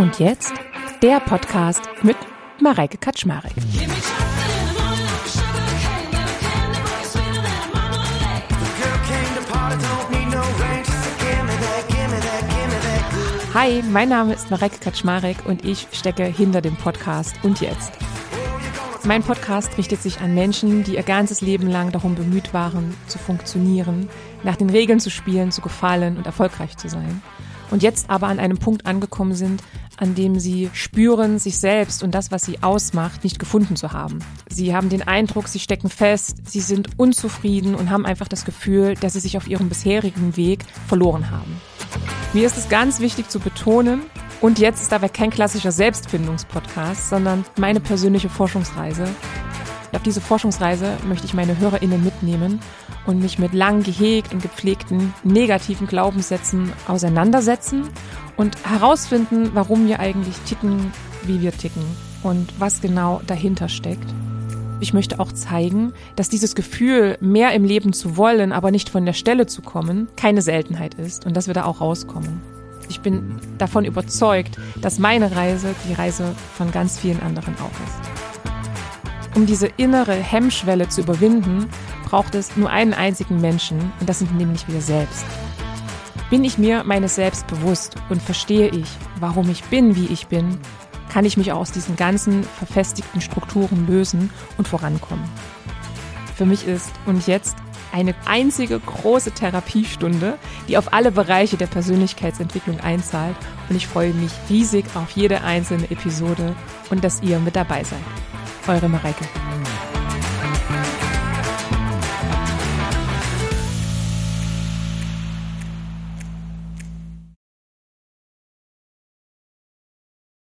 Und jetzt der Podcast mit Mareike Kaczmarek. Hi, mein Name ist Mareike Kaczmarek und ich stecke hinter dem Podcast Und jetzt. Mein Podcast richtet sich an Menschen, die ihr ganzes Leben lang darum bemüht waren, zu funktionieren, nach den Regeln zu spielen, zu gefallen und erfolgreich zu sein. Und jetzt aber an einem Punkt angekommen sind, an dem sie spüren, sich selbst und das, was sie ausmacht, nicht gefunden zu haben. Sie haben den Eindruck, sie stecken fest, sie sind unzufrieden und haben einfach das Gefühl, dass sie sich auf ihrem bisherigen Weg verloren haben. Mir ist es ganz wichtig zu betonen, und jetzt ist dabei kein klassischer Selbstfindungspodcast, sondern meine persönliche Forschungsreise. Auf diese Forschungsreise möchte ich meine HörerInnen mitnehmen und mich mit lang gehegt und gepflegten negativen Glaubenssätzen auseinandersetzen und herausfinden, warum wir eigentlich ticken, wie wir ticken und was genau dahinter steckt. Ich möchte auch zeigen, dass dieses Gefühl, mehr im Leben zu wollen, aber nicht von der Stelle zu kommen, keine Seltenheit ist und dass wir da auch rauskommen. Ich bin davon überzeugt, dass meine Reise die Reise von ganz vielen anderen auch ist. Um diese innere Hemmschwelle zu überwinden, braucht es nur einen einzigen Menschen und das sind nämlich wir selbst. Bin ich mir meines Selbst bewusst und verstehe ich, warum ich bin, wie ich bin, kann ich mich auch aus diesen ganzen verfestigten Strukturen lösen und vorankommen. Für mich ist und jetzt eine einzige große Therapiestunde, die auf alle Bereiche der Persönlichkeitsentwicklung einzahlt. Und ich freue mich riesig auf jede einzelne Episode und dass ihr mit dabei seid. Eure Mareike.